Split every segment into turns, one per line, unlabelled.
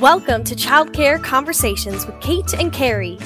Welcome to Childcare Conversations with Kate and Carrie.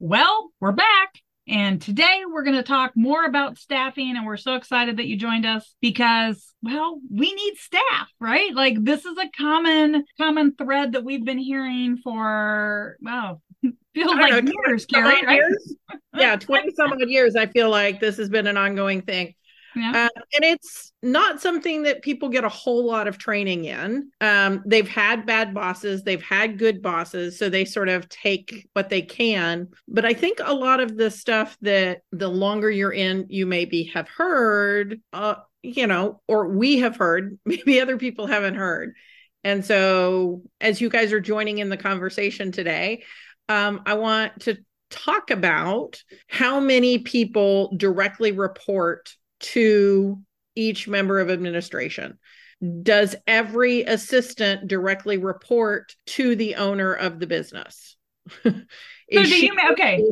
Well, we're back. And today we're going to talk more about staffing. And we're so excited that you joined us because, well, we need staff, right? Like this is a common, common thread that we've been hearing for, wow, feels like
know,
years, Carrie, right?
Years? yeah, 20 some odd years. I feel like this has been an ongoing thing.
Yeah.
Uh, and it's not something that people get a whole lot of training in. Um, they've had bad bosses, they've had good bosses, so they sort of take what they can. But I think a lot of the stuff that the longer you're in, you maybe have heard, uh, you know, or we have heard, maybe other people haven't heard. And so, as you guys are joining in the conversation today, um, I want to talk about how many people directly report to each member of administration? Does every assistant directly report to the owner of the business?
so do you, okay.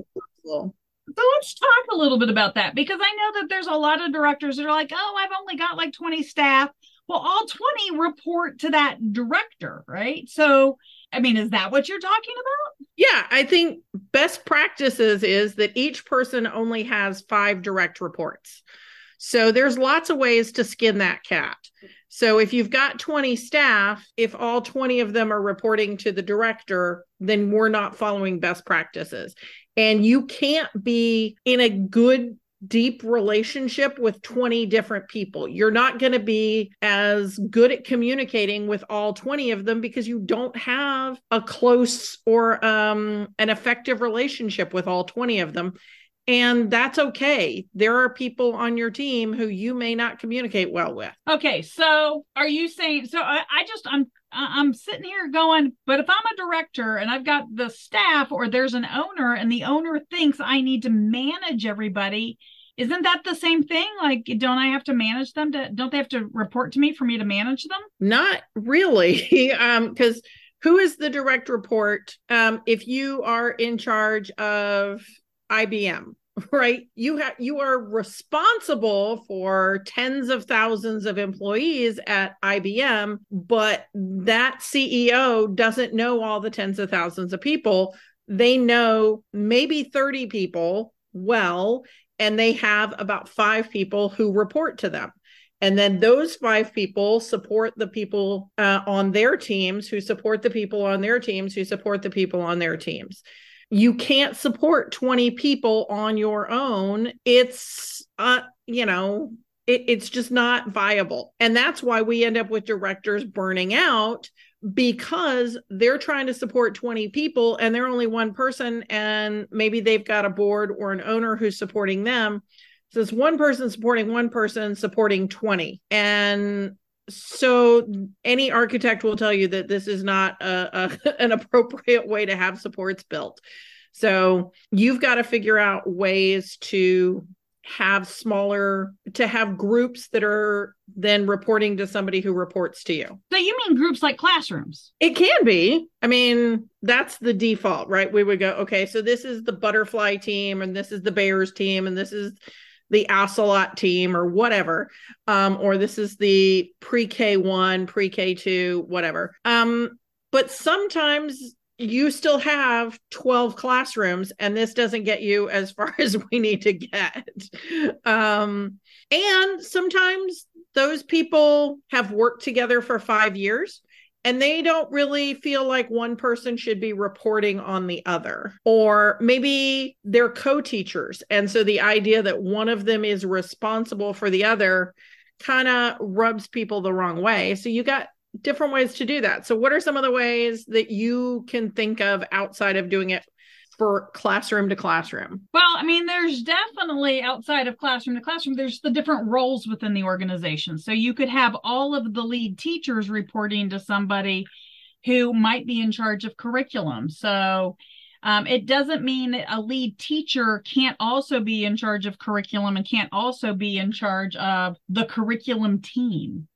So let's talk a little bit about that because I know that there's a lot of directors that are like, oh, I've only got like 20 staff. Well, all 20 report to that director, right? So, I mean, is that what you're talking about?
Yeah, I think best practices is that each person only has five direct reports. So there's lots of ways to skin that cat. So if you've got 20 staff, if all 20 of them are reporting to the director, then we're not following best practices. And you can't be in a good deep relationship with 20 different people. You're not going to be as good at communicating with all 20 of them because you don't have a close or um, an effective relationship with all 20 of them and that's okay. There are people on your team who you may not communicate well with.
Okay, so are you saying so I, I just I'm I'm sitting here going, but if I'm a director and I've got the staff or there's an owner and the owner thinks I need to manage everybody, isn't that the same thing? Like, don't I have to manage them? To, don't they have to report to me for me to manage them?
Not really, um, because who is the direct report? Um, if you are in charge of IBM, right? You have you are responsible for tens of thousands of employees at IBM, but that CEO doesn't know all the tens of thousands of people. They know maybe 30 people well, and they have about five people who report to them. And then those five people support the people uh, on their teams who support the people on their teams who support the people on their teams you can't support 20 people on your own. It's uh you know it, it's just not viable. And that's why we end up with directors burning out because they're trying to support 20 people and they're only one person and maybe they've got a board or an owner who's supporting them. So it's one person supporting one person supporting 20 and so any architect will tell you that this is not a, a, an appropriate way to have supports built so you've got to figure out ways to have smaller to have groups that are then reporting to somebody who reports to you.
So you mean groups like classrooms?
It can be. I mean, that's the default, right? We would go, okay, so this is the butterfly team and this is the bears team and this is the ocelot team or whatever. Um, or this is the pre-k 1 pre-k 2 whatever. Um, but sometimes you still have 12 classrooms and this doesn't get you as far as we need to get. Um, and sometimes those people have worked together for five years and they don't really feel like one person should be reporting on the other. Or maybe they're co teachers. And so the idea that one of them is responsible for the other kind of rubs people the wrong way. So you got different ways to do that. So, what are some of the ways that you can think of outside of doing it for classroom to classroom?
Well, I mean, there's definitely outside of classroom to classroom, there's the different roles within the organization. So you could have all of the lead teachers reporting to somebody who might be in charge of curriculum. So um, it doesn't mean that a lead teacher can't also be in charge of curriculum and can't also be in charge of the curriculum team.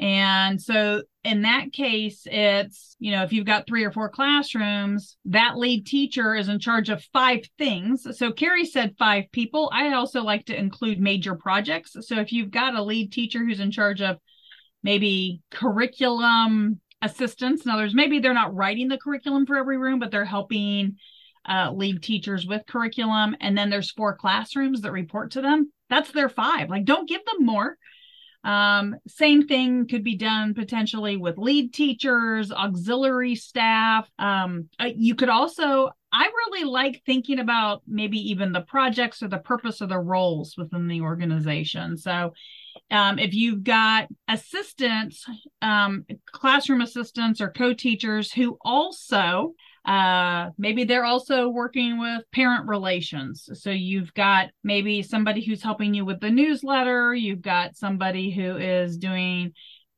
And so in that case, it's, you know, if you've got three or four classrooms, that lead teacher is in charge of five things. So Carrie said five people. I also like to include major projects. So if you've got a lead teacher who's in charge of maybe curriculum, assistants and others. Maybe they're not writing the curriculum for every room, but they're helping uh, lead teachers with curriculum. And then there's four classrooms that report to them. That's their five. Like, don't give them more. Um, same thing could be done potentially with lead teachers, auxiliary staff. Um, uh, you could also, I really like thinking about maybe even the projects or the purpose or the roles within the organization. So, um, if you've got assistants, um, classroom assistants, or co teachers who also uh, maybe they're also working with parent relations. So you've got maybe somebody who's helping you with the newsletter, you've got somebody who is doing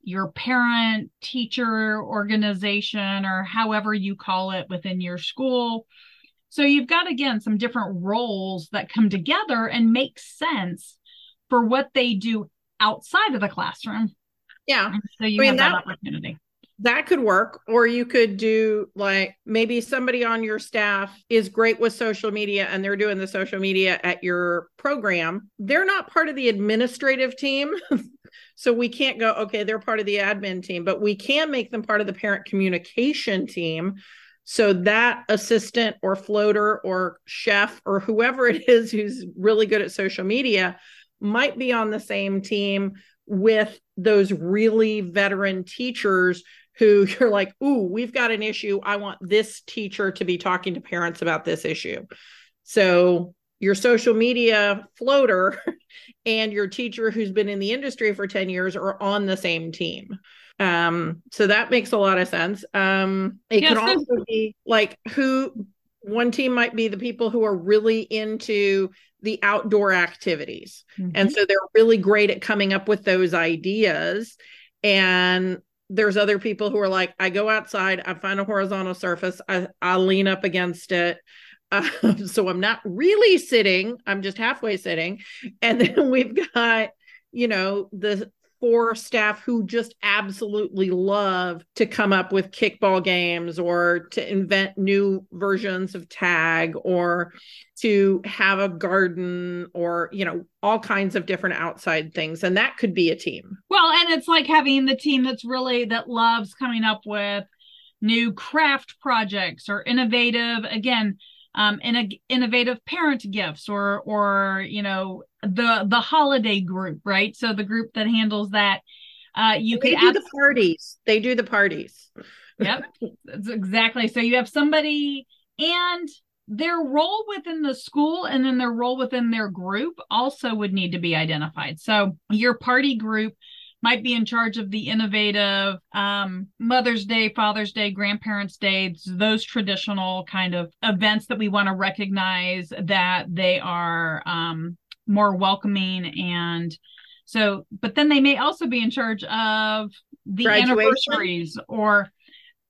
your parent teacher organization or however you call it within your school. So you've got again some different roles that come together and make sense for what they do outside of the classroom.
Yeah.
So you I mean, have that, that opportunity
that could work or you could do like maybe somebody on your staff is great with social media and they're doing the social media at your program. They're not part of the administrative team so we can't go okay they're part of the admin team but we can make them part of the parent communication team. So that assistant or floater or chef or whoever it is who's really good at social media might be on the same team with those really veteran teachers who you're like, ooh, we've got an issue. I want this teacher to be talking to parents about this issue. So your social media floater and your teacher who's been in the industry for 10 years are on the same team. Um, so that makes a lot of sense. Um, it yes, could also be like who one team might be the people who are really into the outdoor activities. Mm-hmm. And so they're really great at coming up with those ideas. And there's other people who are like, I go outside, I find a horizontal surface, I, I lean up against it. Uh, so I'm not really sitting, I'm just halfway sitting. And then we've got, you know, the for staff who just absolutely love to come up with kickball games or to invent new versions of tag or to have a garden or you know all kinds of different outside things. And that could be a team.
Well and it's like having the team that's really that loves coming up with new craft projects or innovative again um, in a, innovative parent gifts or or you know the the holiday group right? So the group that handles that uh you
they
could
do the parties. They do the parties.
Yep that's exactly. So you have somebody and their role within the school and then their role within their group also would need to be identified. So your party group might be in charge of the innovative um, Mother's Day, Father's Day, Grandparents' Day, those traditional kind of events that we want to recognize that they are um, more welcoming and so but then they may also be in charge of the anniversaries or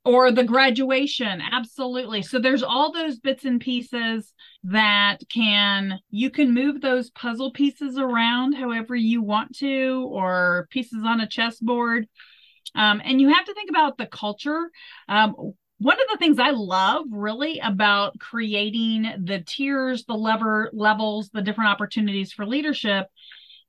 or the graduation. Absolutely. So there's all those bits and pieces that can you can move those puzzle pieces around however you want to or pieces on a chessboard. Um, and you have to think about the culture. Um, one of the things I love really about creating the tiers, the lever levels, the different opportunities for leadership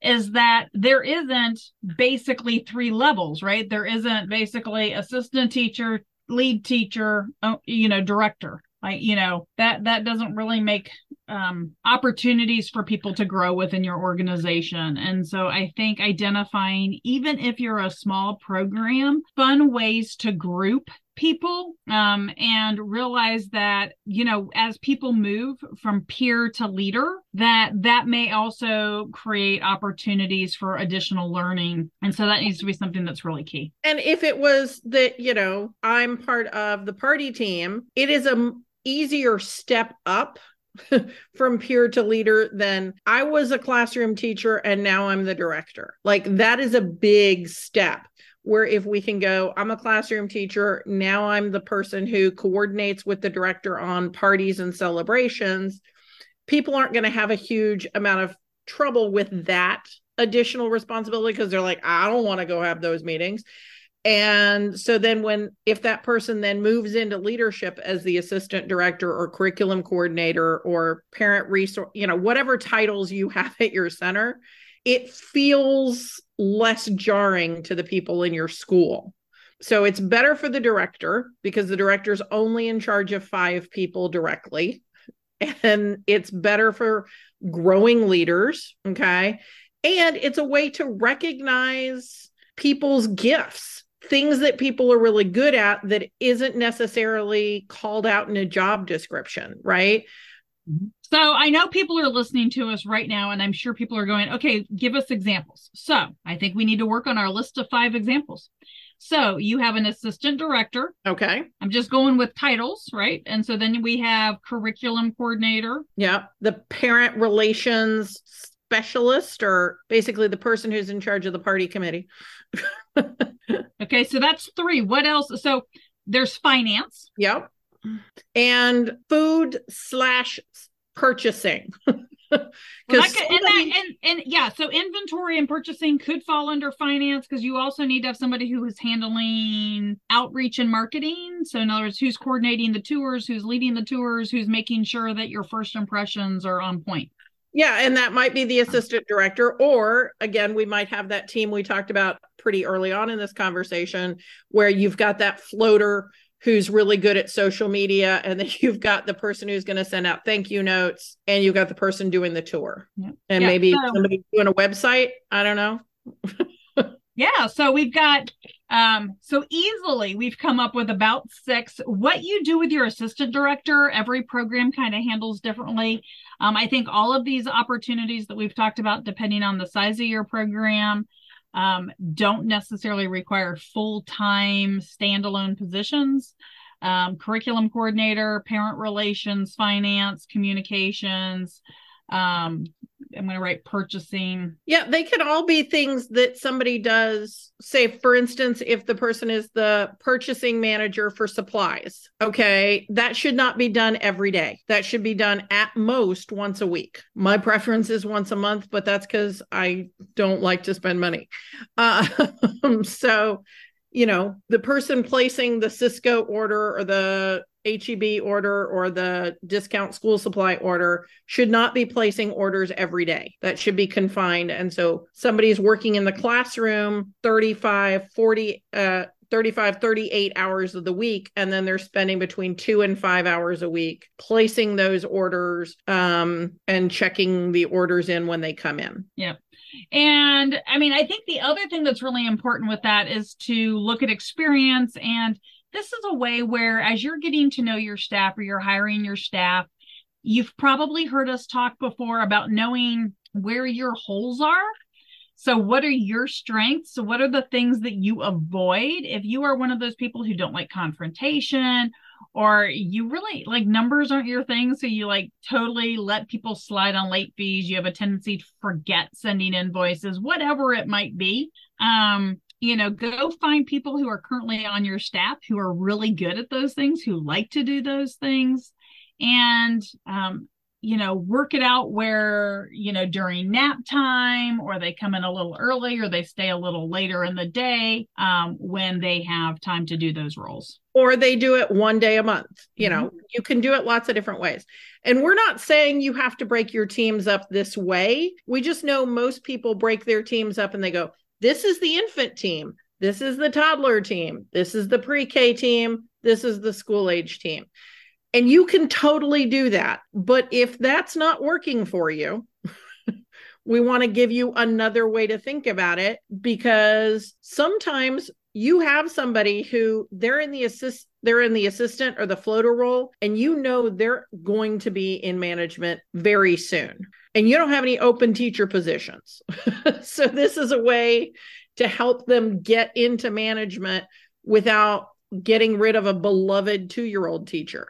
is that there isn't basically three levels, right? There isn't basically assistant teacher, lead teacher, uh, you know, director. Like, you know, that that doesn't really make um, opportunities for people to grow within your organization. And so I think identifying, even if you're a small program, fun ways to group people um, and realize that you know as people move from peer to leader that that may also create opportunities for additional learning and so that needs to be something that's really key
and if it was that you know i'm part of the party team it is a easier step up from peer to leader than I was a classroom teacher and now I'm the director. Like that is a big step where if we can go, I'm a classroom teacher, now I'm the person who coordinates with the director on parties and celebrations, people aren't going to have a huge amount of trouble with that additional responsibility because they're like, I don't want to go have those meetings. And so then when if that person then moves into leadership as the assistant director or curriculum coordinator or parent resource, you know, whatever titles you have at your center, it feels less jarring to the people in your school. So it's better for the director because the director's only in charge of five people directly. And it's better for growing leaders. Okay. And it's a way to recognize people's gifts, things that people are really good at that isn't necessarily called out in a job description. Right. Mm-hmm.
So I know people are listening to us right now, and I'm sure people are going, okay, give us examples. So I think we need to work on our list of five examples. So you have an assistant director.
Okay.
I'm just going with titles, right? And so then we have curriculum coordinator.
Yeah. The parent relations specialist, or basically the person who's in charge of the party committee.
okay. So that's three. What else? So there's finance.
Yep. And food slash purchasing.
well, could, and, that, and and yeah, so inventory and purchasing could fall under finance because you also need to have somebody who is handling outreach and marketing. So in other words, who's coordinating the tours, who's leading the tours, who's making sure that your first impressions are on point.
Yeah, and that might be the assistant director, or again, we might have that team we talked about pretty early on in this conversation where you've got that floater who's really good at social media and then you've got the person who's going to send out thank you notes and you've got the person doing the tour. Yeah. and yeah, maybe so, somebody doing a website i don't know.
Yeah so we've got um so easily we've come up with about six. What you do with your assistant director every program kind of handles differently. Um, i think all of these opportunities that we've talked about depending on the size of your program um, don't necessarily require full time standalone positions. Um, curriculum coordinator, parent relations, finance, communications, um, I'm going to write purchasing.
Yeah, they can all be things that somebody does. Say, for instance, if the person is the purchasing manager for supplies, okay, that should not be done every day. That should be done at most once a week. My preference is once a month, but that's because I don't like to spend money. Uh, so, you know, the person placing the Sysco order or the HEB order or the discount school supply order should not be placing orders every day. That should be confined. And so somebody's working in the classroom 35, 40, uh, 35, 38 hours of the week. And then they're spending between two and five hours a week placing those orders um, and checking the orders in when they come in.
Yeah. And I mean, I think the other thing that's really important with that is to look at experience. And this is a way where as you're getting to know your staff or you're hiring your staff you've probably heard us talk before about knowing where your holes are. So what are your strengths? So what are the things that you avoid? If you are one of those people who don't like confrontation or you really like numbers aren't your thing so you like totally let people slide on late fees. You have a tendency to forget sending invoices whatever it might be. Um you know, go find people who are currently on your staff who are really good at those things, who like to do those things, and, um, you know, work it out where, you know, during nap time or they come in a little early or they stay a little later in the day um, when they have time to do those roles.
Or they do it one day a month. You mm-hmm. know, you can do it lots of different ways. And we're not saying you have to break your teams up this way. We just know most people break their teams up and they go, this is the infant team. This is the toddler team. This is the pre K team. This is the school age team. And you can totally do that. But if that's not working for you, we want to give you another way to think about it because sometimes you have somebody who they're in the assist they're in the assistant or the floater role and you know they're going to be in management very soon and you don't have any open teacher positions. so this is a way to help them get into management without getting rid of a beloved 2-year-old teacher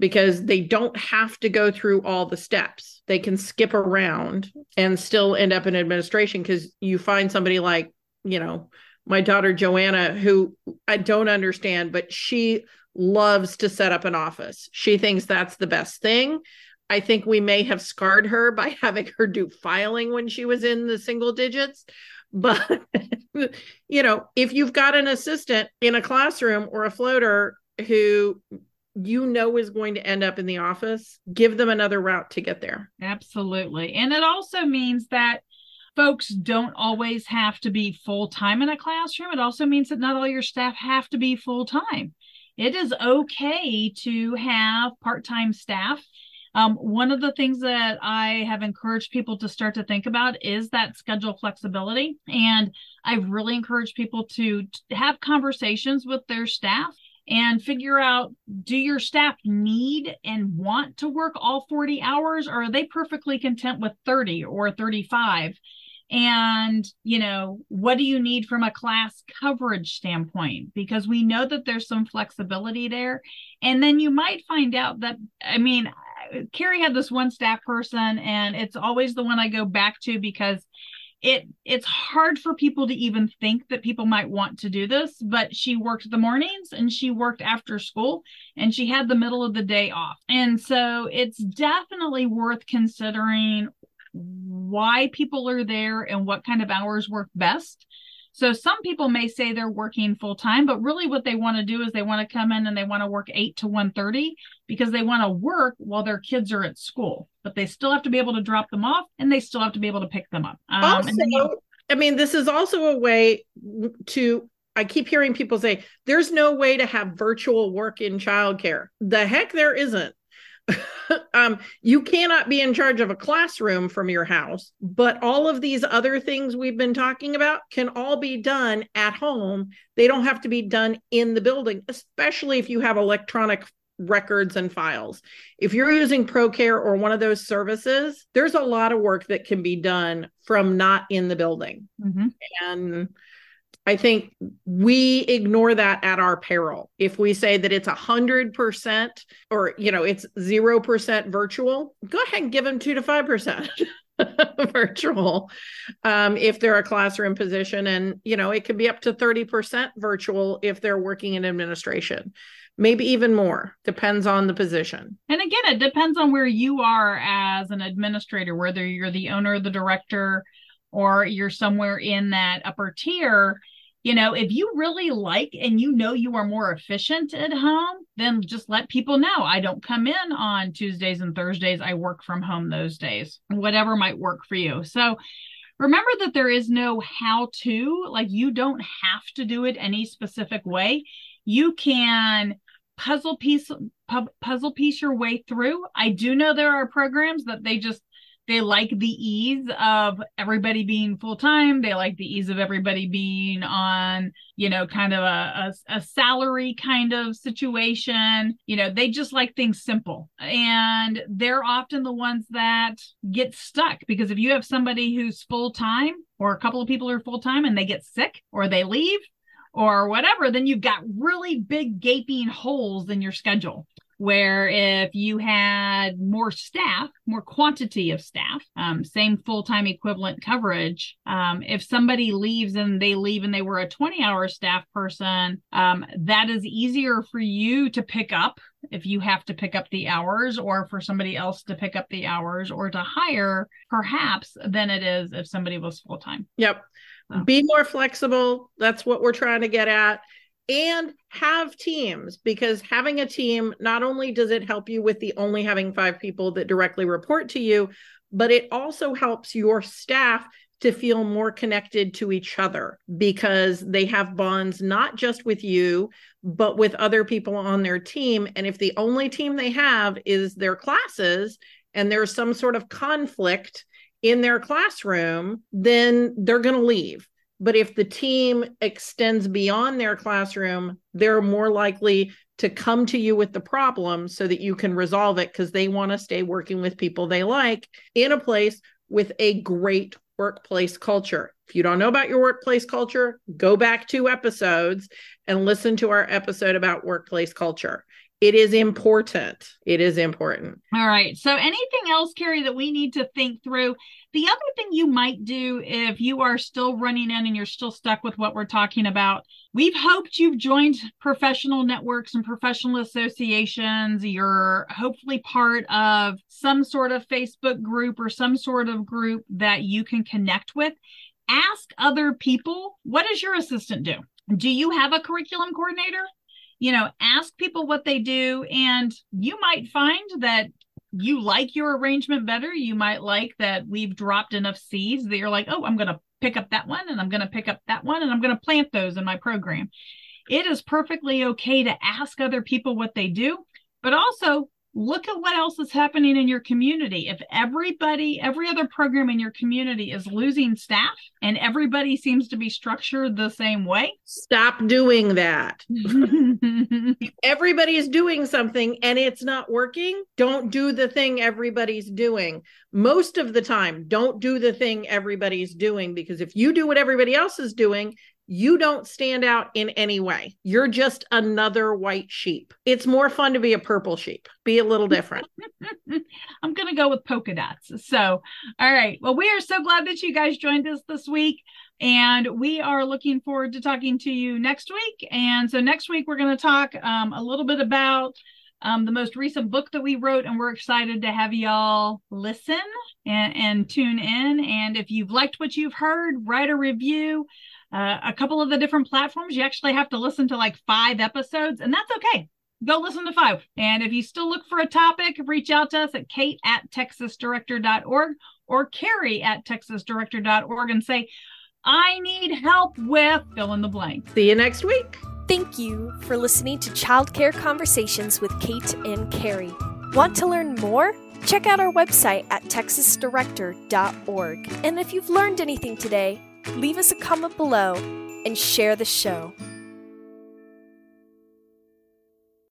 because they don't have to go through all the steps. They can skip around and still end up in administration because you find somebody like, you know, my daughter Joanna, who I don't understand, but she loves to set up an office. She thinks that's the best thing. I think we may have scarred her by having her do filing when she was in the single digits. But, you know, if you've got an assistant in a classroom or a floater who you know is going to end up in the office, give them another route to get there.
Absolutely. And it also means that folks don't always have to be full time in a classroom. It also means that not all your staff have to be full time. It is okay to have part time staff. Um, one of the things that I have encouraged people to start to think about is that schedule flexibility. And I've really encouraged people to have conversations with their staff and figure out do your staff need and want to work all 40 hours or are they perfectly content with 30 or 35 and you know what do you need from a class coverage standpoint? Because we know that there's some flexibility there. And then you might find out that i mean carrie had this one staff person and it's always the one i go back to because it it's hard for people to even think that people might want to do this but she worked the mornings and she worked after school and she had the middle of the day off. And so it's definitely worth considering why people are there and what kind of hours work best so some people may say they're working full time, but really what they want to do is they want to come in and they want to work 8 to 1:30 because they want to work while their kids are at school. But they still have to be able to drop them off and they still have to be able to pick them up.
Um, also, you- I mean, this is also a way to I keep hearing people say there's no way to have virtual work in childcare. The heck there isn't. um, you cannot be in charge of a classroom from your house, but all of these other things we've been talking about can all be done at home. They don't have to be done in the building, especially if you have electronic records and files. If you're using ProCare or one of those services, there's a lot of work that can be done from not in the building. Mm-hmm. And I think we ignore that at our peril. If we say that it's a hundred percent or you know it's zero percent virtual, go ahead and give them two to five percent virtual. Um, if they're a classroom position, and you know it can be up to thirty percent virtual if they're working in administration. Maybe even more, depends on the position.
And again, it depends on where you are as an administrator, whether you're the owner, the director, or you're somewhere in that upper tier you know if you really like and you know you are more efficient at home then just let people know i don't come in on tuesdays and thursdays. I work from home those days whatever might work for you. So remember that there is no how to like you don't have to do it any specific way. You can puzzle piece puzzle piece your way through. I do know there are programs that they just they like the ease of everybody being full time. They like the ease of everybody being on, you know, kind of a, a, a, salary kind of situation. You know, they just like things simple. And they're often the ones that get stuck because if you have somebody who's full time or a couple of people are full time and they get sick or they leave, or whatever, then you've got really big gaping holes in your schedule where if you had more staff, more quantity of staff, um, same full time equivalent coverage, um, if somebody leaves and they leave and they were a 20 hour staff person, um, that is easier for you to pick up if you have to pick up the hours or for somebody else to pick up the hours or to hire perhaps than it is if somebody was full time.
Yep. Be more flexible. That's what we're trying to get at and have teams because having a team not only does it help you with the only having five people that directly report to you but it also helps your staff to feel more connected to each other because they have bonds not just with you but with other people on their team. And if the only team they have is their classes and there's some sort of conflict in their classroom then they're going to leave but if the team extends beyond their classroom, they're more likely to come to you with the problem so that you can resolve it because they want to stay working with people they like in a place with a great workplace culture. If you don't know about your workplace culture, go back two episodes and listen to our episode about workplace culture. It is important. It is important.
All right. So, anything else, Carrie, that we need to think through? The other thing you might do if you are still running in and you're still stuck with what we're talking about, we've hoped you've joined professional networks and professional associations. You're hopefully part of some sort of Facebook group or some sort of group that you can connect with. Ask other people, what does your assistant do? Do you have a curriculum coordinator? You know, ask people what they do, and you might find that you like your arrangement better. You might like that we've dropped enough seeds that you're like, oh, I'm going to pick up that one and I'm going to pick up that one and I'm going to plant those in my program. It is perfectly okay to ask other people what they do, but also look at what else is happening in your community. If everybody, every other program in your community is losing staff and everybody seems to be structured the same way,
stop doing that. everybody is doing something and it's not working. Don't do the thing everybody's doing. Most of the time, don't do the thing everybody's doing because if you do what everybody else is doing, you don't stand out in any way. You're just another white sheep. It's more fun to be a purple sheep. Be a little different.
I'm going to go with polka dots. So, all right. Well, we are so glad that you guys joined us this week. And we are looking forward to talking to you next week. And so, next week, we're going to talk um, a little bit about um, the most recent book that we wrote, and we're excited to have y'all listen and, and tune in. And if you've liked what you've heard, write a review uh, a couple of the different platforms, you actually have to listen to like five episodes, and that's okay. Go listen to five. And if you still look for a topic, reach out to us at kate at texasdirector.org or carrie at texasdirector.org and say, I need help with fill in the blank.
See you next week.
Thank you for listening to Childcare Conversations with Kate and Carrie. Want to learn more? Check out our website at texasdirector.org. And if you've learned anything today, leave us a comment below and share the show.